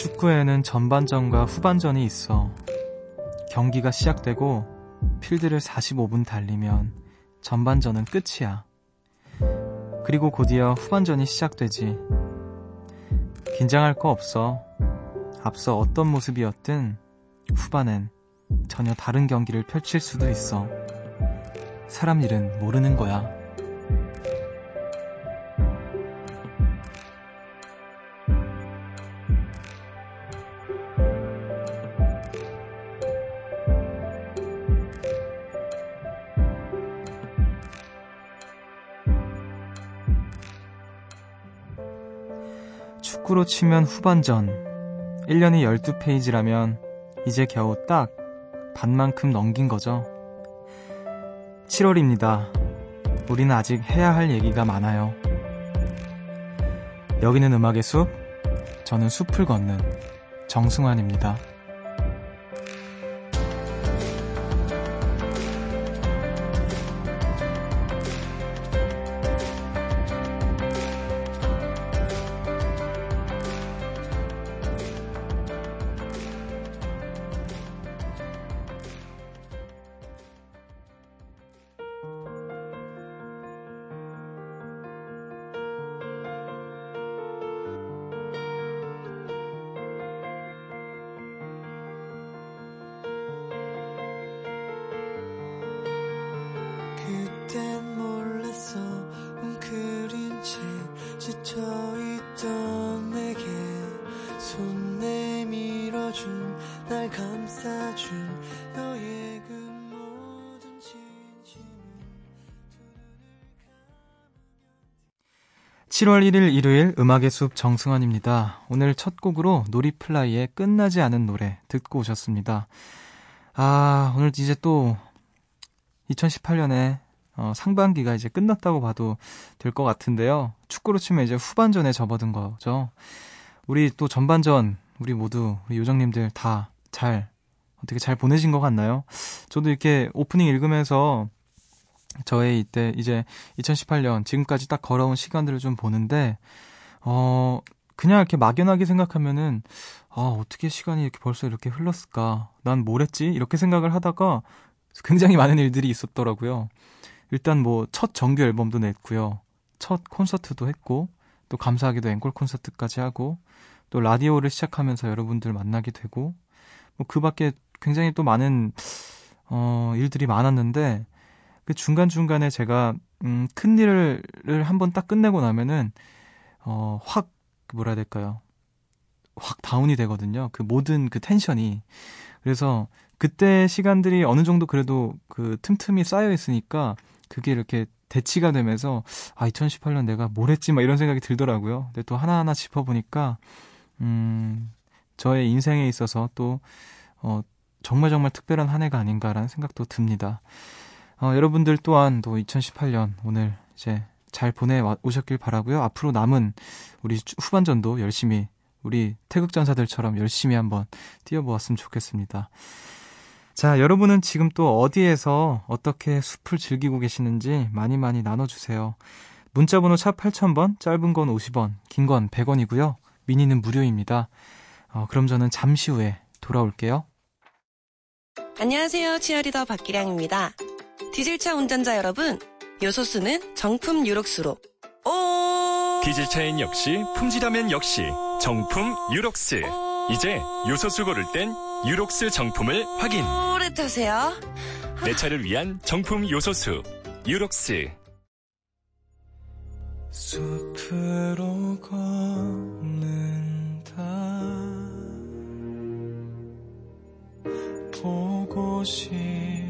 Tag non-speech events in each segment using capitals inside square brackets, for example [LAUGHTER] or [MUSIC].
축구에는 전반전과 후반전이 있어. 경기가 시작되고 필드를 45분 달리면 전반전은 끝이야. 그리고 곧이어 후반전이 시작되지. 긴장할 거 없어. 앞서 어떤 모습이었든 후반엔 전혀 다른 경기를 펼칠 수도 있어. 사람 일은 모르는 거야. 축구로 치면 후반전. 1년이 12페이지라면 이제 겨우 딱 반만큼 넘긴 거죠. 7월입니다. 우리는 아직 해야 할 얘기가 많아요. 여기는 음악의 숲, 저는 숲을 걷는 정승환입니다. 7월 1일 일요일 음악의 숲 정승환입니다. 오늘 첫 곡으로 놀이플라이의 끝나지 않은 노래 듣고 오셨습니다. 아, 오늘 이제 또 2018년에 어, 상반기가 이제 끝났다고 봐도 될 것 같은데요. 축구로 치면 이제 후반전에 접어든 거죠. 우리 또 전반전, 우리 모두, 우리 요정님들 다 잘, 어떻게 잘 보내신 것 같나요? 저도 이렇게 오프닝 읽으면서 저의 이때 이제 2018년 지금까지 딱 걸어온 시간들을 좀 보는데 어 그냥 이렇게 막연하게 생각하면은 아 어떻게 시간이 이렇게 벌써 이렇게 흘렀을까? 난 뭘 했지? 이렇게 생각을 하다가 굉장히 많은 일들이 있었더라고요. 일단 뭐 첫 정규 앨범도 냈고요. 첫 콘서트도 했고 또 감사하게도 앵콜 콘서트까지 하고 또 라디오를 시작하면서 여러분들 만나게 되고 뭐 그 밖에 굉장히 또 많은 어 일들이 많았는데 그 중간중간에 제가, 음, 큰 일을 한번 딱 끝내고 나면은, 어, 확, 뭐라 해야 될까요? 확 다운이 되거든요. 그 모든 그 텐션이. 그래서 그때 시간들이 어느 정도 그래도 그 틈틈이 쌓여 있으니까 그게 이렇게 대치가 되면서 아 2018년 내가 뭘 했지 막 이런 생각이 들더라고요. 근데 또 하나하나 짚어 보니까 음 저의 인생에 있어서 또 어 정말 정말 특별한 한 해가 아닌가라는 생각도 듭니다. 어, 여러분들 또한 또 2018년 오늘 이제 잘 보내 오셨길 바라고요. 앞으로 남은 우리 후반전도 열심히 우리 태극 전사들처럼 열심히 한번 뛰어보았으면 좋겠습니다. 자, 여러분은 지금 또 어디에서 어떻게 숲을 즐기고 계시는지 많이 많이 나눠주세요. 문자번호 샵 8000번, 짧은 건 50원, 긴 건 100원이고요. 미니는 무료입니다. 어, 그럼 저는 잠시 후에 돌아올게요. 안녕하세요. 치어리더 박기량입니다. 디젤차 운전자 여러분, 요소수는 정품 유록수로. 오! 디젤차엔 역시 품질하면 역시 정품 유록스. 이제 요소수 고를 땐 유록스 정품을 확인. 오래타세요. 내 차를 위한 정품 요소수 유록스. 숲으로 걷는다. 보고 싶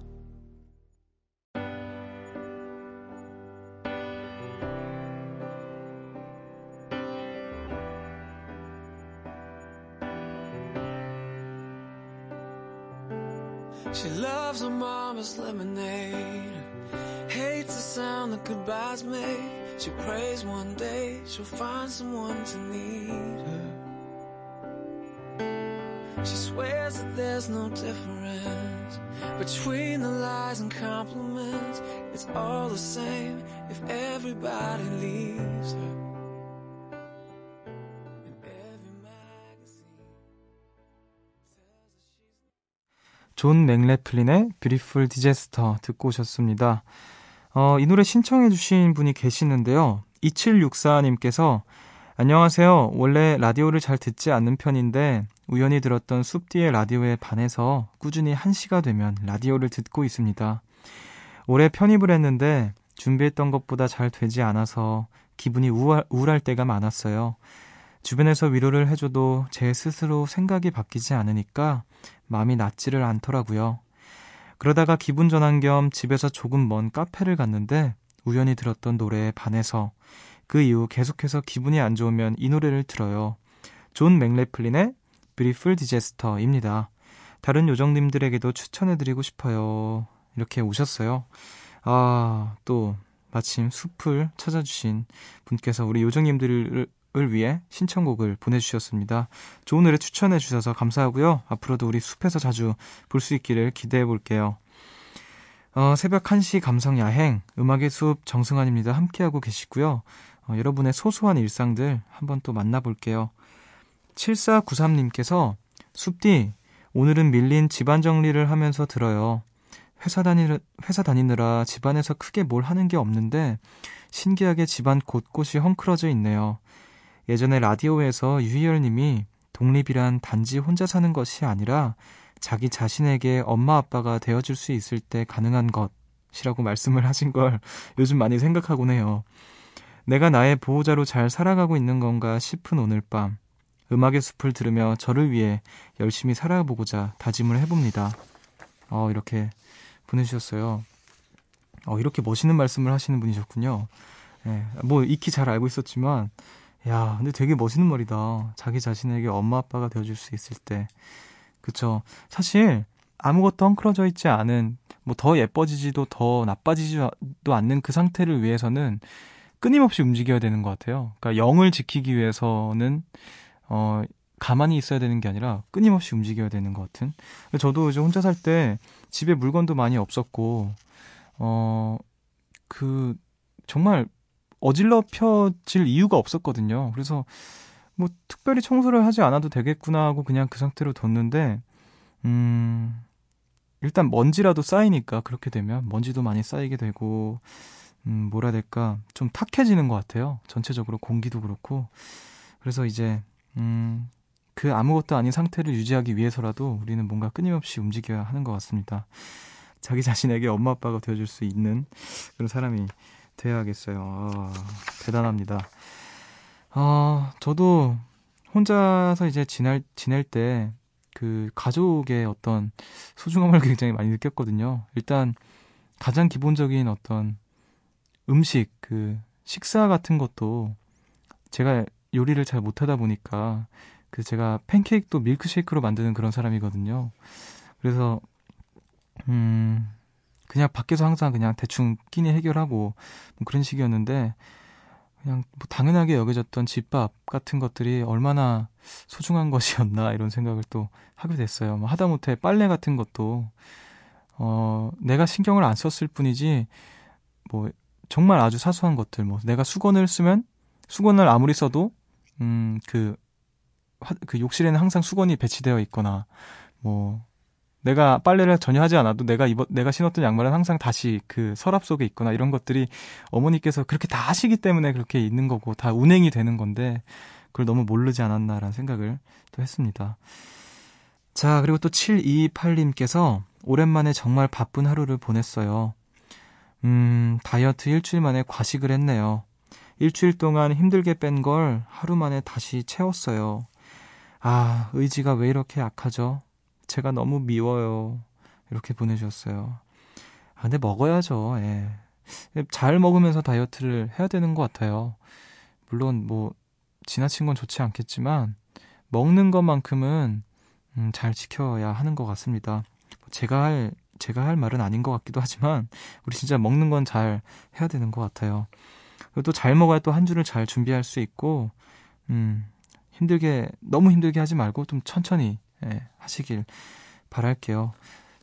It's all the same if everybody leaves her. 존 맥러플린의 Beautiful Disaster 듣고 오셨습니다. 어, 이 노래 신청해 주신 분이 계시는데요. 2764님께서 안녕하세요. 원래 라디오를 잘 듣지 않는 편인데 우연히 들었던 숲디의 라디오에 반해서 꾸준히 1시가 되면 라디오를 듣고 있습니다. 올해 편입을 했는데 준비했던 것보다 잘 되지 않아서 기분이 우울, 우울할 때가 많았어요. 주변에서 위로를 해줘도 제 스스로 생각이 바뀌지 않으니까 마음이 낫지를 않더라고요. 그러다가 기분 전환 겸 집에서 조금 먼 카페를 갔는데 우연히 들었던 노래에 반해서 그 이후 계속해서 기분이 안 좋으면 이 노래를 들어요. 존 맥러플린의 Beautiful Disaster입니다. 다른 요정님들에게도 추천해드리고 싶어요. 이렇게 오셨어요. 아, 또 마침 숲을 찾아주신 분께서 우리 요정님들을 을 위해 신청곡을 보내주셨습니다. 좋은 노래 추천해 주셔서 감사하고요. 앞으로도 우리 숲에서 자주 볼 수 있기를 기대해 볼게요. 어, 새벽 1시 감성 야행, 음악의 숲 정승환입니다. 함께하고 계시고요. 어, 여러분의 소소한 일상들 한번 또 만나볼게요. 7493님께서 숲디, 오늘은 밀린 집안 정리를 하면서 들어요. 회사 다니, 회사 다니느라 집안에서 크게 뭘 하는 게 없는데 신기하게 집안 곳곳이 헝클어져 있네요. 예전에 라디오에서 유희열 님이 독립이란 단지 혼자 사는 것이 아니라 자기 자신에게 엄마 아빠가 되어줄 수 있을 때 가능한 것이라고 말씀을 하신 걸 요즘 많이 생각하곤 해요. 내가 나의 보호자로 잘 살아가고 있는 건가 싶은 오늘 밤. 음악의 숲을 들으며 저를 위해 열심히 살아보고자 다짐을 해봅니다. 어, 이렇게 보내주셨어요. 어, 이렇게 멋있는 말씀을 하시는 분이셨군요. 예, 뭐, 익히 잘 알고 있었지만, 야, 근데 되게 멋있는 말이다. 자기 자신에게 엄마 아빠가 되어줄 수 있을 때. 그쵸. 사실, 아무것도 헝클어져 있지 않은, 뭐 더 예뻐지지도 더 나빠지지도 않는 그 상태를 위해서는 끊임없이 움직여야 되는 것 같아요. 그러니까 영을 지키기 위해서는, 어, 가만히 있어야 되는 게 아니라 끊임없이 움직여야 되는 것 같은. 저도 이제 혼자 살 때 집에 물건도 많이 없었고, 어, 그, 정말 어질러펴질 이유가 없었거든요. 그래서 뭐 특별히 청소를 하지 않아도 되겠구나 하고 그냥 그 상태로 뒀는데, 음, 일단 먼지라도 쌓이니까 그렇게 되면 먼지도 많이 쌓이게 되고, 음, 뭐라 될까, 좀 탁해지는 것 같아요. 전체적으로 공기도 그렇고. 그래서 이제, 음, 그 아무것도 아닌 상태를 유지하기 위해서라도 우리는 뭔가 끊임없이 움직여야 하는 것 같습니다. 자기 자신에게 엄마 아빠가 되어줄 수 있는 그런 사람이 돼야겠어요. 아, 대단합니다. 아, 저도 혼자서 이제 지낼, 지낼 때 그 가족의 어떤 소중함을 굉장히 많이 느꼈거든요. 일단 가장 기본적인 어떤 음식, 그 식사 같은 것도 제가 요리를 잘 못하다 보니까 그 제가 팬케이크도 밀크쉐이크로 만드는 그런 사람이거든요. 그래서 음 그냥 밖에서 항상 그냥 대충 끼니 해결하고 뭐 그런 식이었는데 그냥 뭐 당연하게 여겨졌던 집밥 같은 것들이 얼마나 소중한 [LAUGHS] 것이었나 이런 생각을 또 하게 됐어요. 뭐 하다못해 빨래 같은 것도 어 내가 신경을 안 썼을 뿐이지 뭐 정말 아주 사소한 것들 뭐 내가 수건을 쓰면 수건을 아무리 써도 음 그 그 욕실에는 항상 수건이 배치되어 있거나 뭐 내가 빨래를 전혀 하지 않아도 내가 입어 내가 신었던 양말은 항상 다시 그 서랍 속에 있거나 이런 것들이 어머니께서 그렇게 다 하시기 때문에 그렇게 있는 거고 다 운행이 되는 건데 그걸 너무 모르지 않았나라는 생각을 또 했습니다. 자, 그리고 또 728님께서 오랜만에 정말 바쁜 하루를 보냈어요. 음, 다이어트 일주일 만에 과식을 했네요. 일주일 동안 힘들게 뺀 걸 하루 만에 다시 채웠어요. 아, 의지가 왜 이렇게 약하죠? 제가 너무 미워요. 이렇게 보내주셨어요. 아, 근데 먹어야죠. 예. 잘 먹으면서 다이어트를 해야 되는 것 같아요. 물론 뭐 지나친 건 좋지 않겠지만 먹는 것만큼은 음, 잘 지켜야 하는 것 같습니다. 제가 할 제가 할 말은 아닌 것 같기도 하지만 우리 진짜 먹는 건 잘 해야 되는 것 같아요. 또 잘 먹어야 또 한 주를 잘 준비할 수 있고 음, 힘들게 너무 힘들게 하지 말고 좀 천천히 예, 하시길 바랄게요.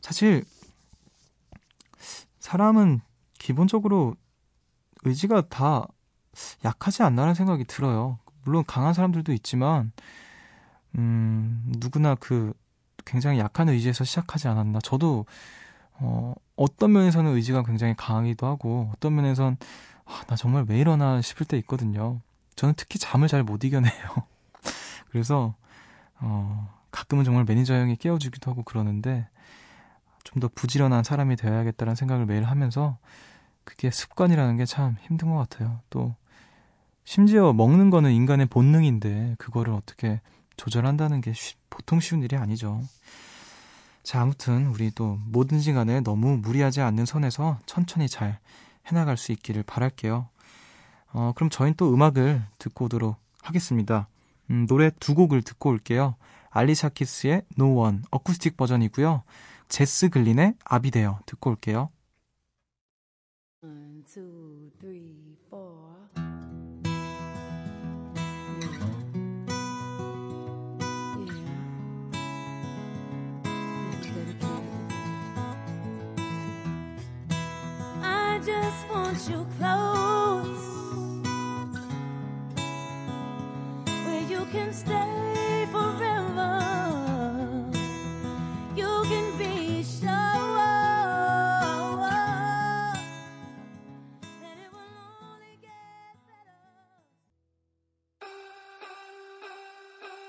사실 사람은 기본적으로 의지가 다 약하지 않나라는 생각이 들어요. 물론 강한 사람들도 있지만 음, 누구나 그 굉장히 약한 의지에서 시작하지 않았나. 저도 어, 어떤 면에서는 의지가 굉장히 강하기도 하고 어떤 면에선 아, 나 정말 왜 이러나 싶을 때 있거든요. 저는 특히 잠을 잘 못 이겨내요. 그래서 어, 가끔은 정말 매니저 형이 깨워주기도 하고 그러는데 좀 더 부지런한 사람이 되어야겠다는 생각을 매일 하면서 그게 습관이라는 게 참 힘든 것 같아요. 또 심지어 먹는 거는 인간의 본능인데 그거를 어떻게 조절한다는 게 쉬, 보통 쉬운 일이 아니죠. 자, 아무튼 우리 또 뭐든지 간에 너무 무리하지 않는 선에서 천천히 잘 해나갈 수 있기를 바랄게요. 어, 그럼 저희는 또 음악을 듣고 오도록 하겠습니다. 음, 노래 두 곡을 듣고 올게요. 알리샤 키스의 No One 어쿠스틱 버전이고요. 제스 글린의 아비데어 듣고 올게요. One, two, three, just want you close can stay forever. You can be sure that it will only get better.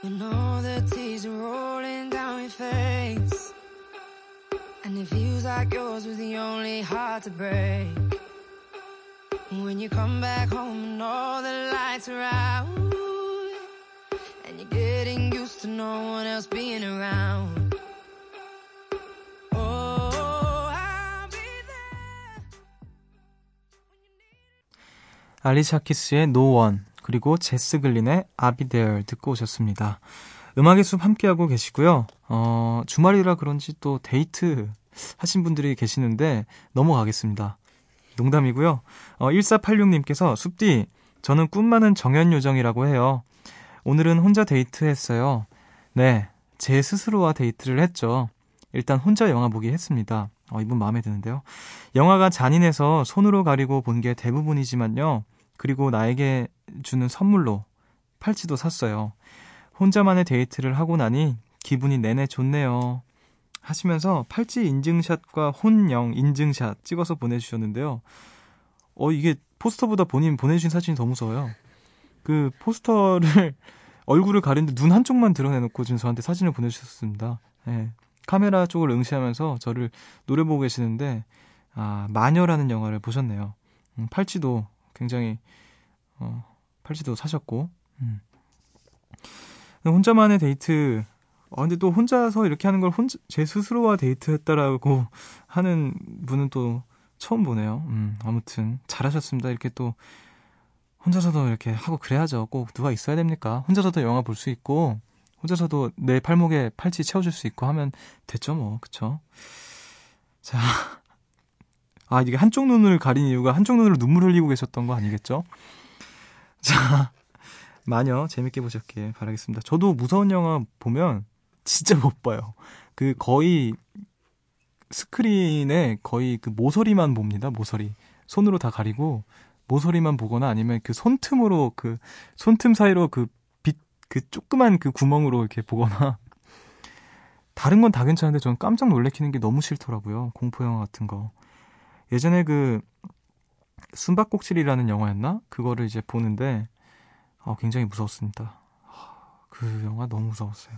When all the tears are rolling down your face And it feels like yours was the only heart to break When you come back home and all the lights are out And getting used to no one else being around Oh, 알리샤 키스의 No One 그리고 제스 글린의 There 듣고 오셨습니다. 음악의 숲 함께하고 계시고요. 어, 주말이라 그런지 또 데이트 하신 분들이 계시는데 넘어가겠습니다. 농담이고요. 어, 1486님께서 숲디 저는 꿈 많은 정연 요정이라고 해요. 오늘은 혼자 데이트했어요. 네, 제 스스로와 데이트를 했죠. 일단 혼자 영화 보기 했습니다. 어, 이분 마음에 드는데요. 영화가 잔인해서 손으로 가리고 본 게 대부분이지만요. 그리고 나에게 주는 선물로 팔찌도 샀어요. 혼자만의 데이트를 하고 나니 기분이 내내 좋네요. 하시면서 팔찌 인증샷과 혼영 인증샷 찍어서 보내주셨는데요. 어, 이게 포스터보다 본인 보내주신 사진이 더 무서워요. 그 포스터를 [LAUGHS] 얼굴을 가리는데 눈 한쪽만 드러내놓고 지금 저한테 사진을 보내주셨습니다. 예. 카메라 쪽을 응시하면서 저를 노려 보고 계시는데, 아, 마녀라는 영화를 보셨네요. 음, 팔찌도 굉장히, 어, 팔찌도 사셨고, 음. 혼자만의 데이트, 어, 근데 또 혼자서 이렇게 하는 걸 혼자, 제 스스로와 데이트했다라고 [LAUGHS] 하는 분은 또 처음 보네요. 음, 아무튼, 잘하셨습니다. 이렇게 또, 혼자서도 이렇게 하고 그래야죠. 꼭 누가 있어야 됩니까? 혼자서도 영화 볼 수 있고, 혼자서도 내 팔목에 팔찌 채워줄 수 있고 하면 됐죠, 뭐. 그쵸? 자. 아, 이게 한쪽 눈을 가린 이유가 한쪽 눈으로 눈물 흘리고 계셨던 거 아니겠죠? 자. 마녀 재밌게 보셨길 바라겠습니다. 저도 무서운 영화 보면 진짜 못 봐요. 그 거의 스크린에 거의 그 모서리만 봅니다. 모서리. 손으로 다 가리고 모서리만 보거나 아니면 그 손틈으로 그 손틈 사이로 그 빛 그 조그만 그 구멍으로 이렇게 보거나 [LAUGHS] 다른 건 다 괜찮은데 저는 깜짝 놀래키는 게 너무 싫더라고요. 공포 영화 같은 거. 예전에 그 숨바꼭질이라는 영화였나? 그거를 이제 보는데 어, 굉장히 무서웠습니다. 그 영화 너무 무서웠어요.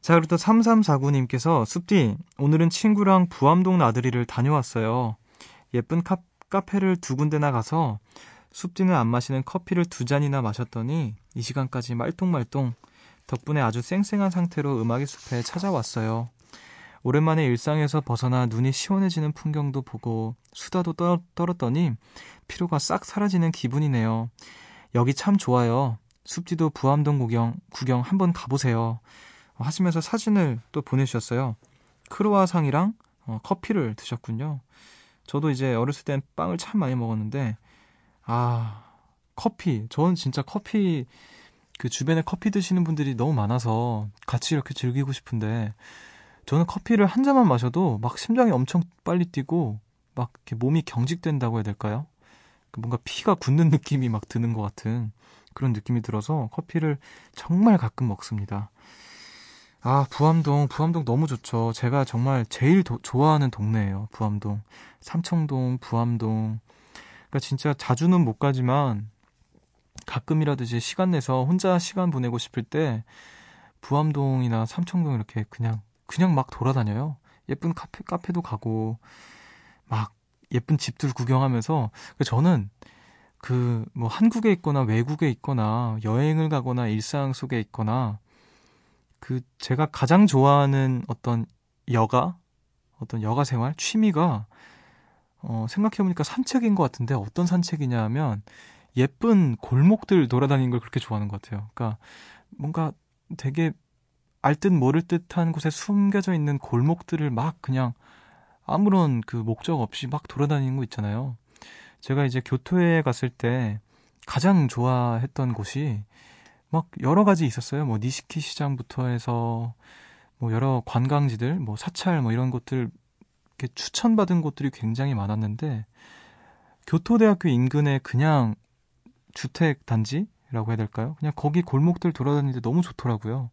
자, 그리고 또 3349님께서 숲디, 오늘은 친구랑 부암동 나들이를 다녀왔어요. 예쁜 카, 카페를 두 군데나 가서 숲디는 안 마시는 커피를 두 잔이나 마셨더니 이 시간까지 말똥말똥 덕분에 아주 쌩쌩한 상태로 음악의 숲에 찾아왔어요. 오랜만에 일상에서 벗어나 눈이 시원해지는 풍경도 보고 수다도 떨, 떨었더니 피로가 싹 사라지는 기분이네요. 여기 참 좋아요. 숲지도 부암동 구경, 구경 한번 가보세요. 하시면서 사진을 또 보내주셨어요. 크로아상이랑 어, 커피를 드셨군요. 저도 이제 어렸을 땐 빵을 참 많이 먹었는데, 아, 커피. 저는 진짜 커피, 그 주변에 커피 드시는 분들이 너무 많아서 같이 이렇게 즐기고 싶은데, 저는 커피를 한 잔만 마셔도 막 심장이 엄청 빨리 뛰고, 막 이렇게 몸이 경직된다고 해야 될까요? 그 뭔가 피가 굳는 느낌이 막 드는 것 같은 그런 느낌이 들어서 커피를 정말 가끔 먹습니다. 아, 부암동, 부암동 너무 좋죠. 제가 정말 제일 도, 좋아하는 동네예요. 부암동. 삼청동, 부암동. 그러니까 진짜 자주는 못 가지만 가끔이라도 이제 시간 내서 혼자 시간 보내고 싶을 때 부암동이나 삼청동 이렇게 그냥 그냥 막 돌아다녀요. 예쁜 카페 카페도 가고 막 예쁜 집들 구경하면서 저는 그 뭐 한국에 있거나 외국에 있거나 여행을 가거나 일상 속에 있거나 그 제가 가장 좋아하는 어떤 여가 어떤 여가 생활 취미가 어 생각해보니까 산책인 것 같은데 어떤 산책이냐 하면 예쁜 골목들 돌아다니는 걸 그렇게 좋아하는 것 같아요. 그러니까 뭔가 되게 알듯 모를 듯한 곳에 숨겨져 있는 골목들을 막 그냥 아무런 그 목적 없이 막 돌아다니는 거 있잖아요. 제가 이제 교토에 갔을 때 가장 좋아했던 곳이 막 여러 가지 있었어요. 뭐 니시키 시장부터 해서 뭐 여러 관광지들, 뭐 사찰 뭐 이런 곳들 이렇게 추천받은 곳들이 굉장히 많았는데 교토대학교 인근에 그냥 주택 단지라고 해야 될까요? 그냥 거기 골목들 돌아다니는데 너무 좋더라고요.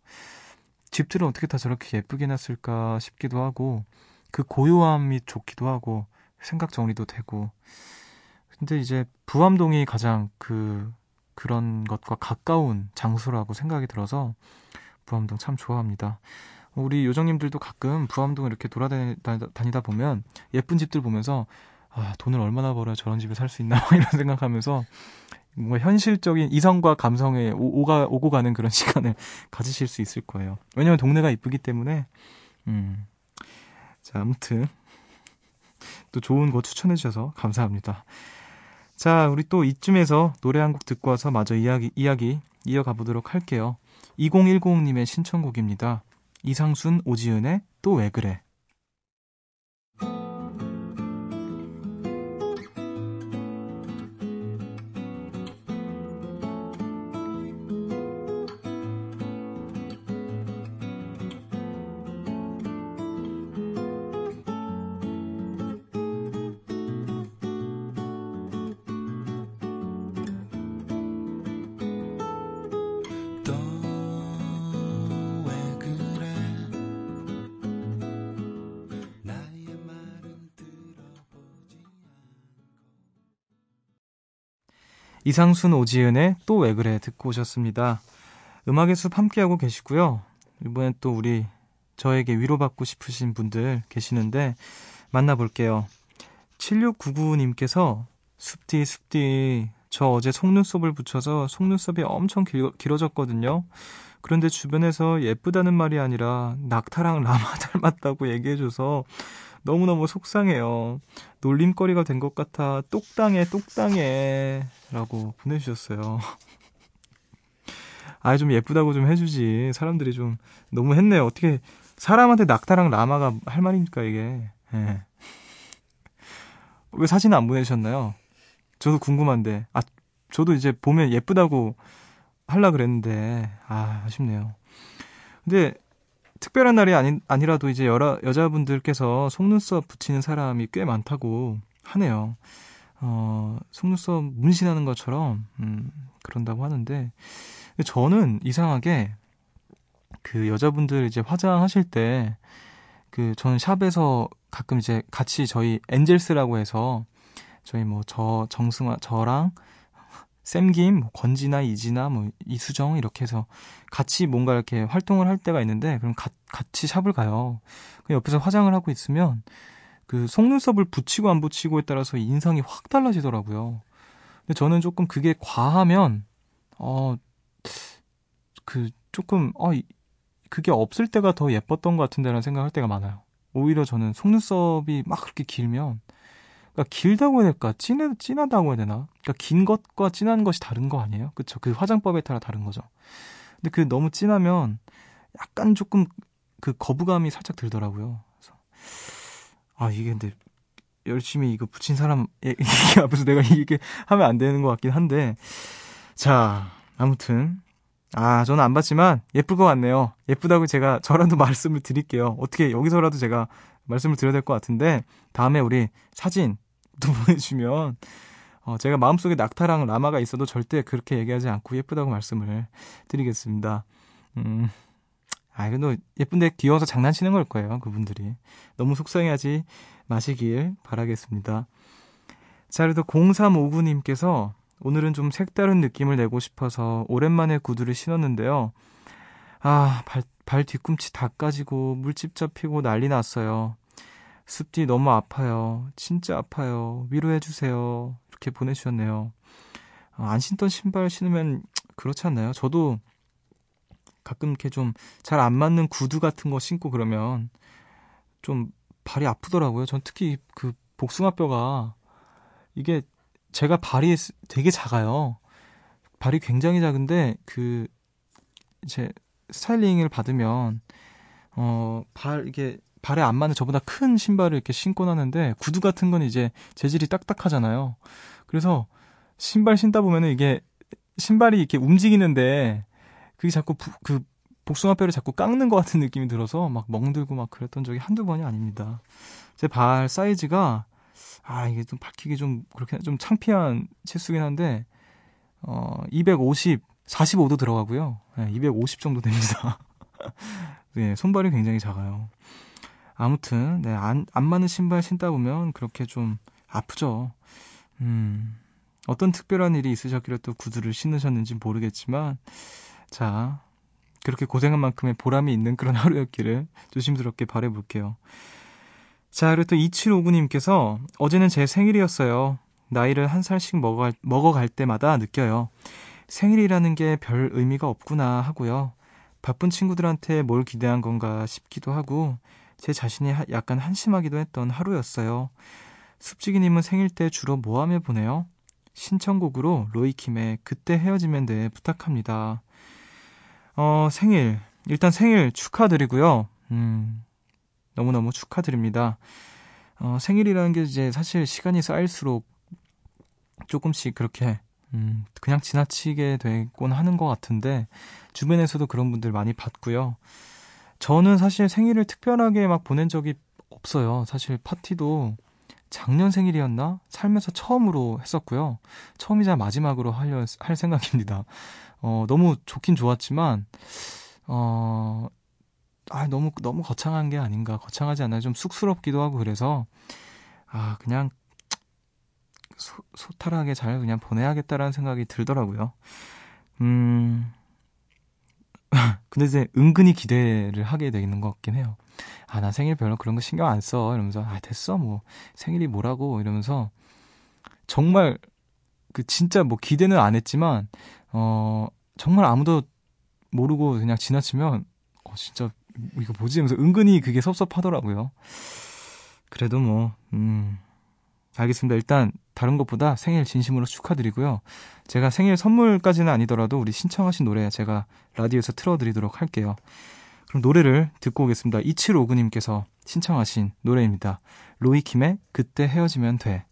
집들은 어떻게 다 저렇게 예쁘게 놨을까 싶기도 하고 그 고요함이 좋기도 하고 생각 정리도 되고 근데 이제 부암동이 가장 그 그런 것과 가까운 장소라고 생각이 들어서 부암동 참 좋아합니다. 우리 요정님들도 가끔 부암동 이렇게 돌아다니다 보면 예쁜 집들 보면서 아, 돈을 얼마나 벌어야 저런 집에 살 수 있나 이런 생각하면서 뭔가 현실적인 이성과 감성에 오, 가 오고 가는 그런 [LAUGHS] 시간을 가지실 수 있을 거예요. 왜냐면 동네가 이쁘기 때문에 음. 자, 아무튼 또 좋은 거 추천해 주셔서 감사합니다. 자, 우리 또 이쯤에서 노래 한 곡 듣고 와서 마저 이야기 이야기 이어가 보도록 할게요. 2010님의 신청곡입니다. 이상순 오지은의 또 왜 그래? 이상순 오지은의 또 왜 그래 듣고 오셨습니다. 음악의 숲 함께하고 계시고요. 이번엔 또 우리 저에게 위로받고 싶으신 분들 계시는데 만나볼게요. 7699님께서 숲디 숲디 저 어제 속눈썹을 붙여서 속눈썹이 엄청 길, 길어졌거든요. 그런데 주변에서 예쁘다는 말이 아니라 낙타랑 라마 [LAUGHS] 닮았다고 얘기해줘서 너무너무 속상해요. 놀림거리가 된 것 같아 똑당해 똑당해 라고 보내주셨어요. [LAUGHS] 아, 좀 예쁘다고 좀 해주지. 사람들이 좀 너무 했네요. 어떻게 사람한테 낙타랑 라마가 할 말입니까 이게? 예. 왜 사진 안 보내주셨나요? 저도 궁금한데. 아, 저도 이제 보면 예쁘다고 할라 그랬는데 아 아쉽네요. 근데 특별한 날이 아니, 아니라도 이제 여러 여자분들께서 속눈썹 붙이는 사람이 꽤 많다고 하네요. 어, 속눈썹 문신하는 것처럼 음, 그런다고 하는데 저는 이상하게 그 여자분들 이제 화장하실 때 그 저는 샵에서 가끔 이제 같이 저희 엔젤스라고 해서 저희 뭐 저 정승화 저랑 샘김, 뭐 권지나 이지나 뭐 이수정 이렇게 해서 같이 뭔가 이렇게 활동을 할 때가 있는데 그럼 가, 같이 샵을 가요. 그 옆에서 화장을 하고 있으면 그 속눈썹을 붙이고 안 붙이고에 따라서 인상이 확 달라지더라고요. 근데 저는 조금 그게 과하면 어 그 조금 어 이- 그게 없을 때가 더 예뻤던 것 같은데라는 생각할 때가 많아요. 오히려 저는 속눈썹이 막 그렇게 길면 그러니까 길다고 해야 될까? 진해, 진하다고 해야 되나? 그러니까 긴 것과 진한 것이 다른 거 아니에요? 그쵸? 그 화장법에 따라 다른 거죠. 근데 그 너무 진하면 약간 조금 그 거부감이 살짝 들더라고요. 그래서 아, 이게 근데 열심히 이거 붙인 사람 예, [LAUGHS] 이게 앞에서 내가 이게 하면 안 되는 것 같긴 한데. 자, 아무튼. 아, 저는 안 봤지만 예쁠 것 같네요. 예쁘다고 제가 저라도 [LAUGHS] 말씀을 드릴게요. 어떻게 여기서라도 제가 말씀을 드려야 될 것 같은데 다음에 우리 사진 또 [LAUGHS] 보내주면 어, 제가 마음속에 낙타랑 라마가 있어도 절대 그렇게 얘기하지 않고 예쁘다고 말씀을 드리겠습니다. 음, 아, 근데 예쁜데 귀여워서 장난치는 걸 거예요, 그분들이. 너무 속상해하지 마시길 바라겠습니다. 자, 그래도 0359님께서 오늘은 좀 색다른 느낌을 내고 싶어서 오랜만에 구두를 신었는데요. 아, 발, 발 뒤꿈치 다 까지고 물집 잡히고 난리 났어요. 습디 너무 아파요. 진짜 아파요. 위로해주세요. 이렇게 보내주셨네요. 어, 안 신던 신발 신으면 그렇지 않나요? 저도 가끔 이렇게 좀 잘 안 맞는 구두 같은 거 신고 그러면 좀 발이 아프더라고요. 전 특히 그 복숭아뼈가 이게 제가 발이 되게 작아요. 발이 굉장히 작은데 그 이제 스타일링을 받으면 어 발 이게 발에 안 맞는 저보다 큰 신발을 이렇게 신고 나는데 구두 같은 건 이제 재질이 딱딱하잖아요. 그래서 신발 신다 보면은 이게 신발이 이렇게 움직이는데 그게 자꾸 부, 그 복숭아뼈를 자꾸 깎는 것 같은 느낌이 들어서 막 멍들고 막 그랬던 적이 한두 번이 아닙니다. 제 발 사이즈가 아 이게 좀 밝히기 좀 그렇게 좀 창피한 치수긴 한데 어 250, 45도 들어가고요. 네, 250 정도 됩니다. [LAUGHS] 네, 손발이 굉장히 작아요. 아무튼 네, 안, 안 맞는 신발 신다 보면 그렇게 좀 아프죠. 음, 어떤 특별한 일이 있으셨길래 또 구두를 신으셨는지 모르겠지만 자 그렇게 고생한 만큼의 보람이 있는 그런 [LAUGHS] 하루였기를 조심스럽게 바래볼게요. 자, 그리고 또 2759님께서 어제는 제 생일이었어요. 나이를 한 살씩 먹어갈, 먹어갈 때마다 느껴요. 생일이라는 게 별 의미가 없구나 하고요. 바쁜 친구들한테 뭘 기대한 건가 싶기도 하고 제 자신이 하- 약간 한심하기도 했던 하루였어요. 숲지기님은 생일 때 주로 뭐 하며 보내요? 신청곡으로 로이킴의 그때 헤어지면 돼 부탁합니다. 어, 생일. 일단 생일 축하드리고요. 음, 너무너무 축하드립니다. 어, 생일이라는 게 이제 사실 시간이 쌓일수록 조금씩 그렇게, 음, 그냥 지나치게 되곤 하는 것 같은데, 주변에서도 그런 분들 많이 봤고요. 저는 사실 생일을 특별하게 막 보낸 적이 없어요. 사실 파티도 작년 생일이었나? 살면서 처음으로 했었고요. 처음이자 마지막으로 하려, 할 생각입니다. 어, 너무 좋긴 좋았지만, 어, 아, 너무, 너무 거창한 게 아닌가. 거창하지 않아요. 좀 쑥스럽기도 하고 그래서, 아, 그냥, 소, 소탈하게 잘 그냥 보내야겠다라는 생각이 들더라고요. 음, [LAUGHS] 근데 이제 은근히 기대를 하게 되는 것 같긴 해요. 아, 나 생일 별로 그런 거 신경 안 써. 이러면서, 아, 됐어. 뭐, 생일이 뭐라고. 이러면서, 정말, 그, 진짜 뭐 기대는 안 했지만, 어, 정말 아무도 모르고 그냥 지나치면, 어, 진짜, 이거 뭐지? 하면서 은근히 그게 섭섭하더라고요. 그래도 뭐, 음, 알겠습니다. 일단, 다른 것보다 생일 진심으로 축하드리고요. 제가 생일 선물까지는 아니더라도 우리 신청하신 노래 제가 라디오에서 틀어드리도록 할게요. 그럼 노래를 듣고 오겠습니다. 2759님께서 신청하신 노래입니다. 로이킴의 그때 헤어지면 돼.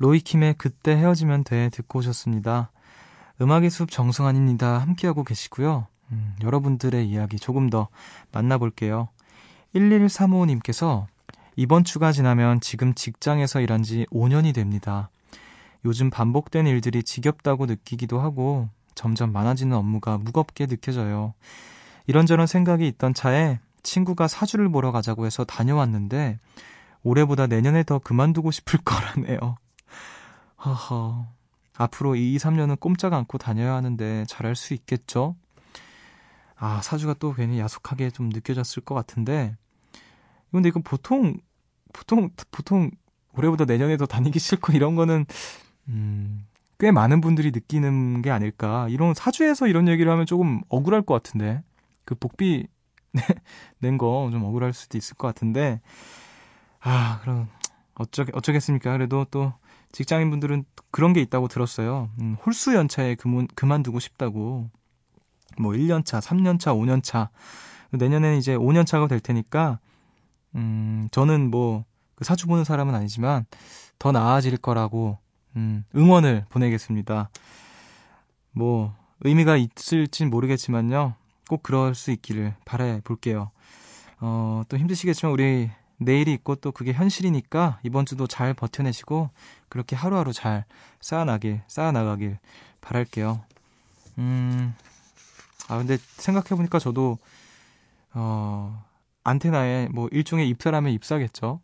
로이킴의 그때 헤어지면 돼 듣고 오셨습니다. 음악의 숲 정승환입니다. 함께하고 계시고요. 음, 여러분들의 이야기 조금 더 만나볼게요. 1135님께서 이번 주가 지나면 지금 직장에서 일한 지 5년이 됩니다. 요즘 반복된 일들이 지겹다고 느끼기도 하고 점점 많아지는 업무가 무겁게 느껴져요. 이런저런 생각이 있던 차에 친구가 사주를 보러 가자고 해서 다녀왔는데 올해보다 내년에 더 그만두고 싶을 [LAUGHS] 거라네요. 아, 사주가 또 괜히 야속하게 좀 느껴졌을 것 같은데, 근데 이거 보통, 보통, 보통, 올해보다 내년에 더 다니기 싫고 이런 거는, 음, 꽤 많은 분들이 느끼는 게 아닐까. 이런 사주에서 이런 얘기를 하면 조금 억울할 것 같은데, 그 복비 [LAUGHS] 낸 거 좀 억울할 수도 있을 것 같은데, 아, 그럼, 어쩌, 어쩌겠습니까. 그래도 또, 직장인분들은 그런 게 있다고 들었어요. 음, 홀수 연차에 그만, 그만두고 싶다고. 뭐 1년차, 3년차, 5년차. 내년에는 이제 5년차가 될 테니까, 음, 저는 뭐, 그 사주 보는 사람은 아니지만, 더 나아질 거라고, 음, 응원을 보내겠습니다. 뭐, 의미가 있을진 모르겠지만요. 꼭 그럴 수 있기를 바래 볼게요. 어, 또 힘드시겠지만, 우리 내일이 있고 또 그게 현실이니까, 이번 주도 잘 버텨내시고, 그렇게 하루하루 잘 쌓아나길, 쌓아나가길 바랄게요. 음, 아, 근데 생각해보니까 저도, 어, 안테나에 뭐 일종의 입사라면 입사겠죠.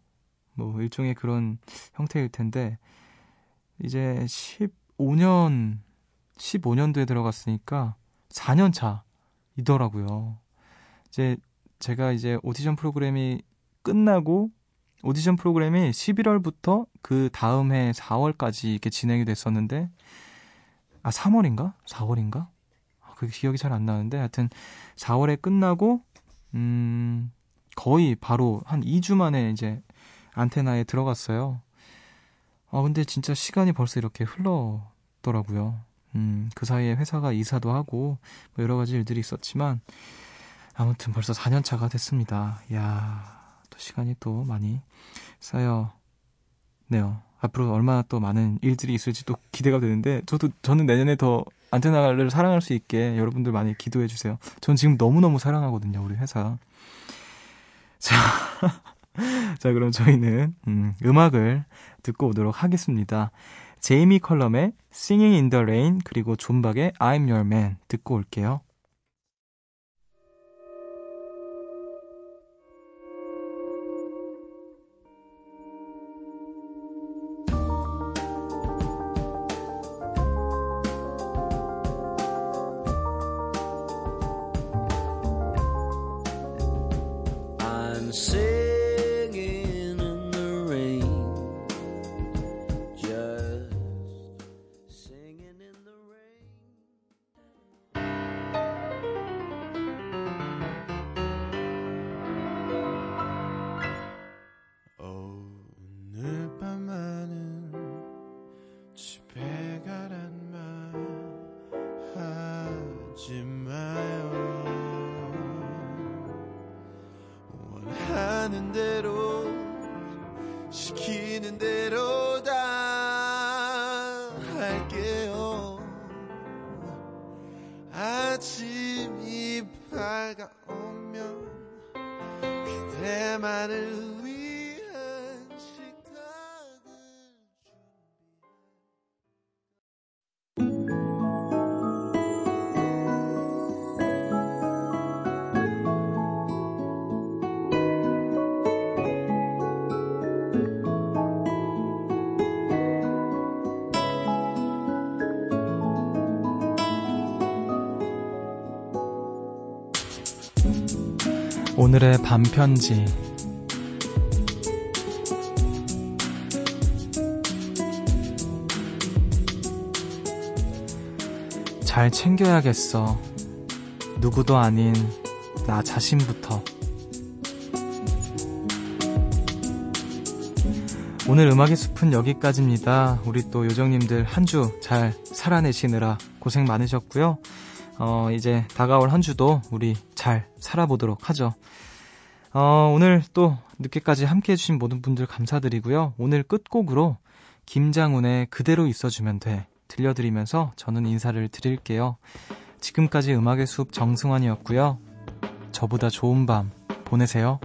뭐 일종의 그런 형태일 텐데, 이제 15년, 15년도에 들어갔으니까 4년 차이더라고요. 이제 제가 이제 오디션 프로그램이 끝나고 오디션 프로그램이 11월부터 그 다음 해 4월까지 이렇게 진행이 됐었는데, 아, 3월인가? 4월인가? 그 기억이 잘 안 나는데, 하여튼 4월에 끝나고, 음, 거의 바로 한 2주 만에 이제 안테나에 들어갔어요. 아, 근데 진짜 시간이 벌써 이렇게 흘렀더라고요. 음, 그 사이에 회사가 이사도 하고, 뭐 여러 가지 일들이 있었지만, 아무튼 벌써 4년 차가 됐습니다. 야 또 시간이 또 많이 쌓여네요. 앞으로 얼마나 또 많은 일들이 있을지 또 기대가 되는데, 저도, 저는 내년에 더 안테나를 사랑할 수 있게 여러분들 많이 기도해 주세요. 전 지금 너무너무 사랑하거든요, 우리 회사. [LAUGHS] 자, 자, 그럼 저희는, 음, 음악을 듣고 오도록 하겠습니다. 제이미 컬럼의 Singing in the Rain, 그리고 존박의 I'm Your Man 듣고 올게요. 아침이 밝아오면 그대만을 오늘의 반편지. 잘 챙겨야겠어. 누구도 아닌 나 자신부터. 오늘 음악의 숲은 여기까지입니다. 우리 또 요정님들 한 주 잘 살아내시느라 고생 많으셨고요. 어, 이제 다가올 한 주도 우리 잘 살아보도록 하죠. 어, 오늘 또 늦게까지 함께 해주신 모든 분들 감사드리고요. 오늘 끝곡으로 김장훈의 그대로 있어주면 돼 들려드리면서 저는 인사를 드릴게요. 지금까지 음악의 숲 정승환이었고요. 저보다 좋은 밤 보내세요.